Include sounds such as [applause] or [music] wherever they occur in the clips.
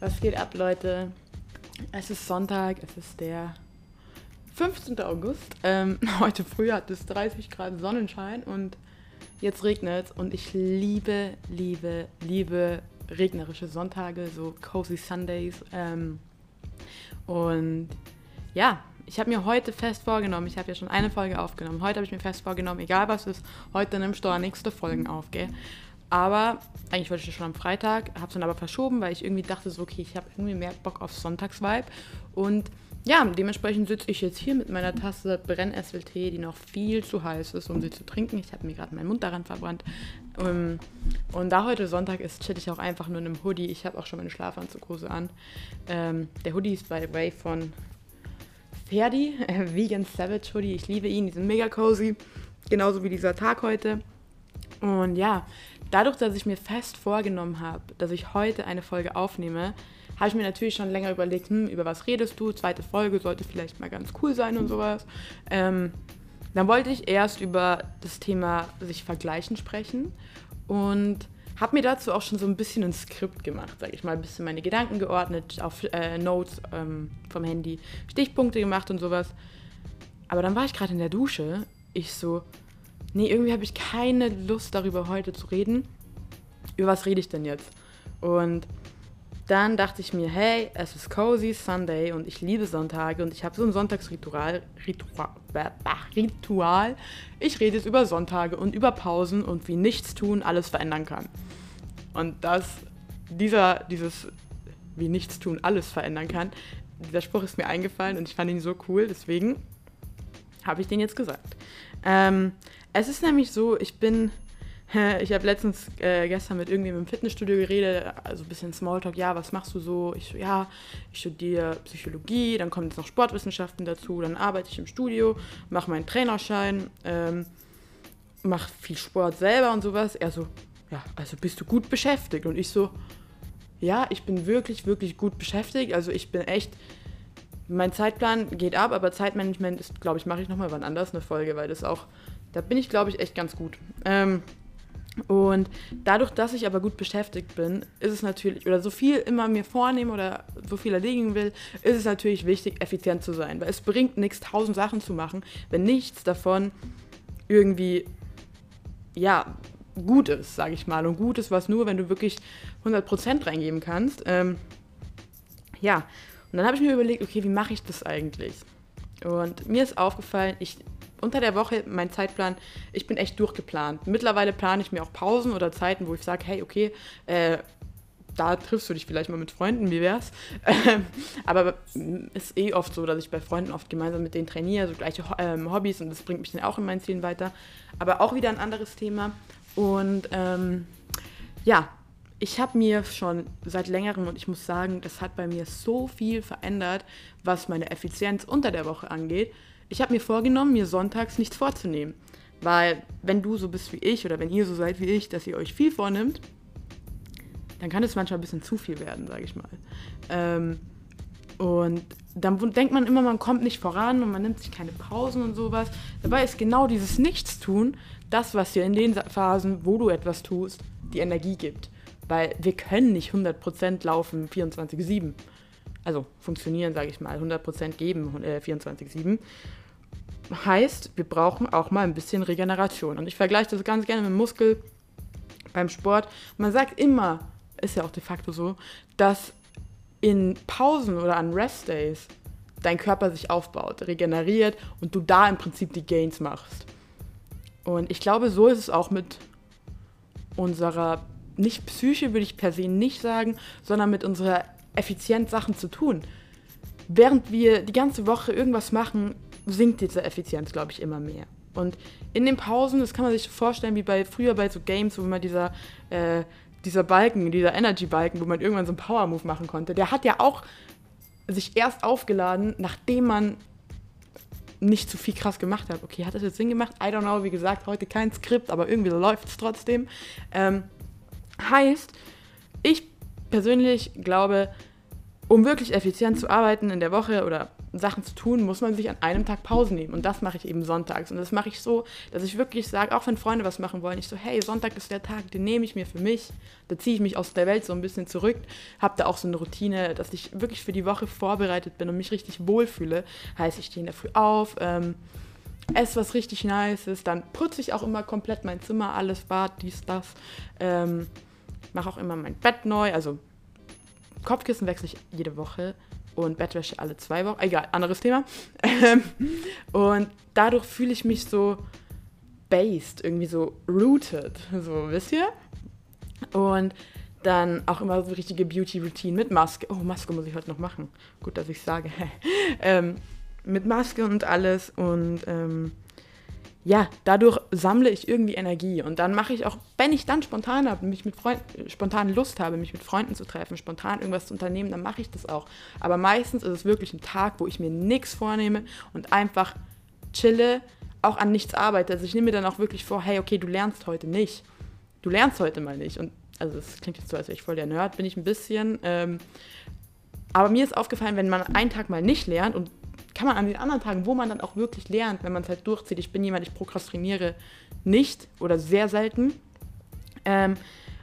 Was geht ab, Leute? Es ist Sonntag, es ist der 15. August. Ähm, [laughs] heute früh hat es 30 Grad Sonnenschein und jetzt regnet es. Und ich liebe, liebe, liebe regnerische Sonntage, so cozy Sundays. Ähm, und ja, ich habe mir heute fest vorgenommen, ich habe ja schon eine Folge aufgenommen. Heute habe ich mir fest vorgenommen, egal was ist, heute nimmst du auch nächste Folgen auf, gell? Aber eigentlich wollte ich das schon am Freitag, habe es dann aber verschoben, weil ich irgendwie dachte so, okay, ich habe irgendwie mehr Bock auf Sonntagsvibe. Und ja, dementsprechend sitze ich jetzt hier mit meiner Tasse Brennesseltee, die noch viel zu heiß ist, um sie zu trinken. Ich habe mir gerade meinen Mund daran verbrannt. Ähm, und da heute Sonntag ist, chill ich auch einfach nur in einem Hoodie. Ich habe auch schon meine Schlafanzughose an. Ähm, der Hoodie ist by the way von Ferdi, äh, Vegan Savage Hoodie. Ich liebe ihn, die sind mega cozy. Genauso wie dieser Tag heute. Und ja, dadurch, dass ich mir fest vorgenommen habe, dass ich heute eine Folge aufnehme, habe ich mir natürlich schon länger überlegt, hm, über was redest du? Zweite Folge sollte vielleicht mal ganz cool sein und sowas. Ähm, dann wollte ich erst über das Thema sich vergleichen sprechen und habe mir dazu auch schon so ein bisschen ein Skript gemacht, sage ich mal, ein bisschen meine Gedanken geordnet, auf äh, Notes ähm, vom Handy, Stichpunkte gemacht und sowas. Aber dann war ich gerade in der Dusche, ich so, nee, irgendwie habe ich keine Lust darüber heute zu reden. Über was rede ich denn jetzt? Und dann dachte ich mir, hey, es ist cozy Sunday und ich liebe Sonntage und ich habe so ein Sonntagsritual. Ritual, Ritual. Ich rede jetzt über Sonntage und über Pausen und wie nichts tun alles verändern kann. Und das, dieser, dieses wie nichts tun alles verändern kann, dieser Spruch ist mir eingefallen und ich fand ihn so cool, deswegen habe ich den jetzt gesagt. Ähm, es ist nämlich so, ich bin, [laughs] ich habe letztens äh, gestern mit irgendjemandem im Fitnessstudio geredet, also ein bisschen Smalltalk, ja, was machst du so? Ich so, ja, ich studiere Psychologie, dann kommen jetzt noch Sportwissenschaften dazu, dann arbeite ich im Studio, mache meinen Trainerschein, ähm, mache viel Sport selber und sowas. Er so, ja, also bist du gut beschäftigt? Und ich so, ja, ich bin wirklich, wirklich gut beschäftigt. Also ich bin echt mein Zeitplan geht ab, aber Zeitmanagement ist, glaube ich, mache ich nochmal wann anders eine Folge, weil das auch, da bin ich, glaube ich, echt ganz gut. Ähm, und dadurch, dass ich aber gut beschäftigt bin, ist es natürlich, oder so viel immer mir vornehme oder so viel erledigen will, ist es natürlich wichtig, effizient zu sein. Weil es bringt nichts, tausend Sachen zu machen, wenn nichts davon irgendwie, ja, gut ist, sage ich mal. Und gut ist was nur, wenn du wirklich 100% reingeben kannst. Ähm, ja, und dann habe ich mir überlegt, okay, wie mache ich das eigentlich? Und mir ist aufgefallen, ich unter der Woche, mein Zeitplan, ich bin echt durchgeplant. Mittlerweile plane ich mir auch Pausen oder Zeiten, wo ich sage, hey, okay, äh, da triffst du dich vielleicht mal mit Freunden, wie wär's? aber es ist eh oft so, dass ich bei Freunden oft gemeinsam mit denen trainiere, so gleiche ähm, Hobbys und das bringt mich dann auch in meinen Zielen weiter. Aber auch wieder ein anderes Thema. Und ähm, ja, ich habe mir schon seit längerem und ich muss sagen, das hat bei mir so viel verändert, was meine Effizienz unter der Woche angeht. Ich habe mir vorgenommen, mir sonntags nichts vorzunehmen. Weil wenn du so bist wie ich oder wenn ihr so seid wie ich, dass ihr euch viel vornimmt, dann kann es manchmal ein bisschen zu viel werden, sage ich mal. Ähm, und dann denkt man immer, man kommt nicht voran und man nimmt sich keine Pausen und sowas. Dabei ist genau dieses Nichtstun das, was dir in den Phasen, wo du etwas tust, die Energie gibt weil wir können nicht 100% laufen 24-7. Also funktionieren, sage ich mal, 100% geben äh, 24-7. Heißt, wir brauchen auch mal ein bisschen Regeneration. Und ich vergleiche das ganz gerne mit dem Muskel beim Sport. Man sagt immer, ist ja auch de facto so, dass in Pausen oder an Rest-Days dein Körper sich aufbaut, regeneriert und du da im Prinzip die Gains machst. Und ich glaube, so ist es auch mit unserer nicht Psyche würde ich per se nicht sagen, sondern mit unserer Effizienz Sachen zu tun. Während wir die ganze Woche irgendwas machen, sinkt diese Effizienz, glaube ich, immer mehr. Und in den Pausen, das kann man sich vorstellen wie bei früher bei so Games, wo man dieser, äh, dieser Balken, dieser Energy-Balken, wo man irgendwann so einen Power-Move machen konnte, der hat ja auch sich erst aufgeladen, nachdem man nicht zu viel krass gemacht hat. Okay, hat das jetzt Sinn gemacht? I don't know, wie gesagt, heute kein Skript, aber irgendwie läuft es trotzdem. Ähm, Heißt, ich persönlich glaube, um wirklich effizient zu arbeiten in der Woche oder Sachen zu tun, muss man sich an einem Tag Pause nehmen. Und das mache ich eben sonntags. Und das mache ich so, dass ich wirklich sage, auch wenn Freunde was machen wollen, ich so, hey, Sonntag ist der Tag, den nehme ich mir für mich. Da ziehe ich mich aus der Welt so ein bisschen zurück. Habe da auch so eine Routine, dass ich wirklich für die Woche vorbereitet bin und mich richtig wohlfühle. Heißt, ich stehe in der Früh auf, ähm, esse was richtig Nices, dann putze ich auch immer komplett mein Zimmer, alles Bad, dies, das. Ähm, mache auch immer mein Bett neu, also Kopfkissen wechsle ich jede Woche und Bettwäsche alle zwei Wochen. Egal, anderes Thema. Ähm, und dadurch fühle ich mich so based, irgendwie so rooted, so, wisst ihr? Und dann auch immer so richtige Beauty-Routine mit Maske. Oh, Maske muss ich heute noch machen. Gut, dass ich sage. [laughs] ähm, mit Maske und alles und ähm, ja, dadurch sammle ich irgendwie Energie und dann mache ich auch, wenn ich dann spontan habe, mich mit Freunden, spontan Lust habe, mich mit Freunden zu treffen, spontan irgendwas zu unternehmen, dann mache ich das auch. Aber meistens ist es wirklich ein Tag, wo ich mir nichts vornehme und einfach chille, auch an nichts arbeite. Also ich nehme mir dann auch wirklich vor, hey, okay, du lernst heute nicht. Du lernst heute mal nicht. Und also es klingt jetzt so, als wäre ich voll der Nerd, bin ich ein bisschen. Ähm, aber mir ist aufgefallen, wenn man einen Tag mal nicht lernt und kann man an den anderen Tagen, wo man dann auch wirklich lernt, wenn man es halt durchzieht. Ich bin jemand, ich prokrastiniere nicht oder sehr selten. Ähm,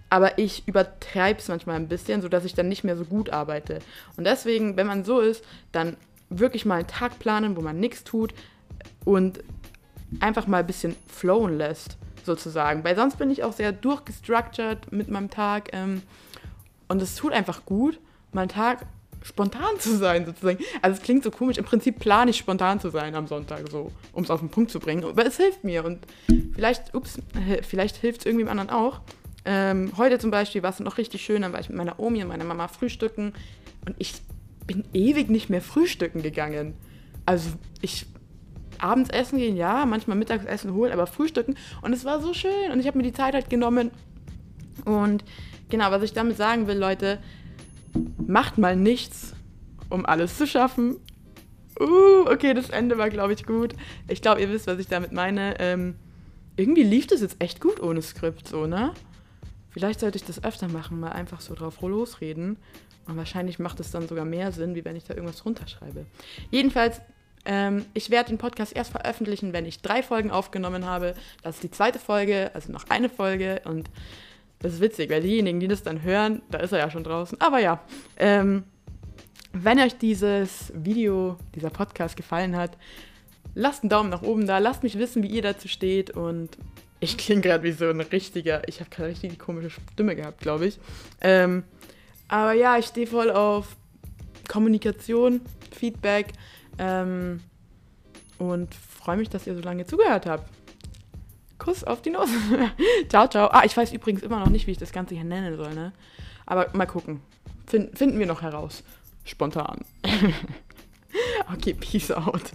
aber ich übertreibe es manchmal ein bisschen, sodass ich dann nicht mehr so gut arbeite. Und deswegen, wenn man so ist, dann wirklich mal einen Tag planen, wo man nichts tut und einfach mal ein bisschen flowen lässt, sozusagen. Weil sonst bin ich auch sehr durchgestructured mit meinem Tag ähm, und es tut einfach gut, mal einen Tag spontan zu sein, sozusagen. Also es klingt so komisch. Im Prinzip plane ich spontan zu sein am Sonntag, so, um es auf den Punkt zu bringen. Aber es hilft mir und vielleicht, ups, vielleicht hilft es irgendwem anderen auch. Ähm, heute zum Beispiel war es noch richtig schön, dann war ich mit meiner Omi und meiner Mama frühstücken und ich bin ewig nicht mehr frühstücken gegangen. Also ich abends essen gehen, ja, manchmal Mittagessen holen, aber frühstücken und es war so schön und ich habe mir die Zeit halt genommen und genau, was ich damit sagen will, Leute, macht mal nichts, um alles zu schaffen. Uh, okay, das Ende war, glaube ich, gut. Ich glaube, ihr wisst, was ich damit meine. Ähm, irgendwie lief das jetzt echt gut ohne Skript, so, ne? Vielleicht sollte ich das öfter machen, mal einfach so drauf losreden. Und wahrscheinlich macht es dann sogar mehr Sinn, wie wenn ich da irgendwas runterschreibe. Jedenfalls, ähm, ich werde den Podcast erst veröffentlichen, wenn ich drei Folgen aufgenommen habe. Das ist die zweite Folge, also noch eine Folge. Und das ist witzig, weil diejenigen, die das dann hören, da ist er ja schon draußen. Aber ja, ähm, wenn euch dieses Video, dieser Podcast gefallen hat, lasst einen Daumen nach oben da, lasst mich wissen, wie ihr dazu steht und ich klinge gerade wie so ein richtiger, ich habe gerade richtig die komische Stimme gehabt, glaube ich. Ähm, aber ja, ich stehe voll auf Kommunikation, Feedback ähm, und freue mich, dass ihr so lange zugehört habt. Kuss auf die Nase. [laughs] ciao, ciao. Ah, ich weiß übrigens immer noch nicht, wie ich das Ganze hier nennen soll, ne? Aber mal gucken. Find, finden wir noch heraus. Spontan. [laughs] okay, peace out.